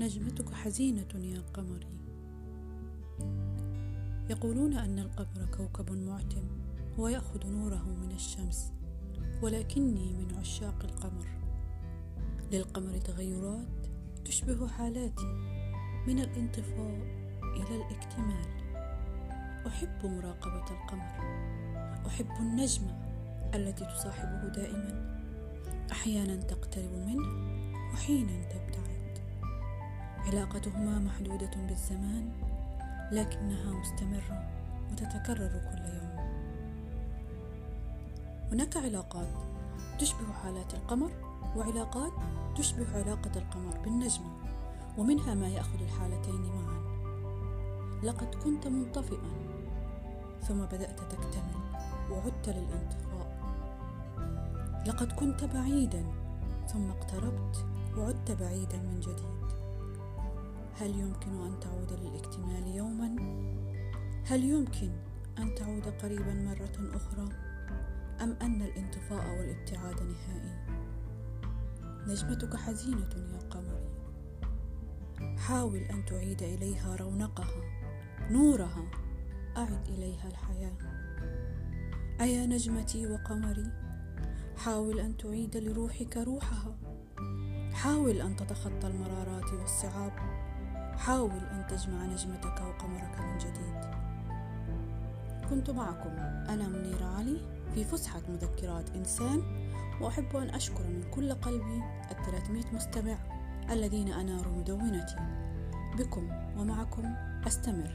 نجمتك حزينة يا قمري. يقولون أن القمر كوكب معتم ويأخذ نوره من الشمس ولكني من عشاق القمر. للقمر تغيرات تشبه حالاتي من الانطفاء إلى الاكتمال. أحب مراقبة القمر أحب النجمة التي تصاحبه دائما. أحيانا تقترب منه وحينا تبتعد. علاقتهما محدودة بالزمان لكنها مستمرة وتتكرر كل يوم. هناك علاقات تشبه حالات القمر وعلاقات تشبه علاقة القمر بالنجمة ومنها ما يأخذ الحالتين معا. لقد كنت منطفئا ثم بدأت تكتمل وعدت للانطفاء لقد كنت بعيدا ثم اقتربت وعدت بعيدا من جديد هل يمكن أن تعود للاكتمال يوما؟ هل يمكن أن تعود قريبا مرة أخرى؟ أم أن الانطفاء والابتعاد نهائي؟ نجمتك حزينة يا قمري حاول أن تعيد إليها رونقها نورها أعد إليها الحياة أيا نجمتي وقمري حاول أن تعيد لروحك روحها. حاول أن تتخطى المرارات والصعاب. حاول أن تجمع نجمتك وقمرك من جديد. كنت معكم. أنا منيرة علي في فسحة مذكرات إنسان وأحب أن أشكر من كل قلبي الثلاثمائة مستمع الذين أناروا مدونتي. بكم ومعكم أستمر.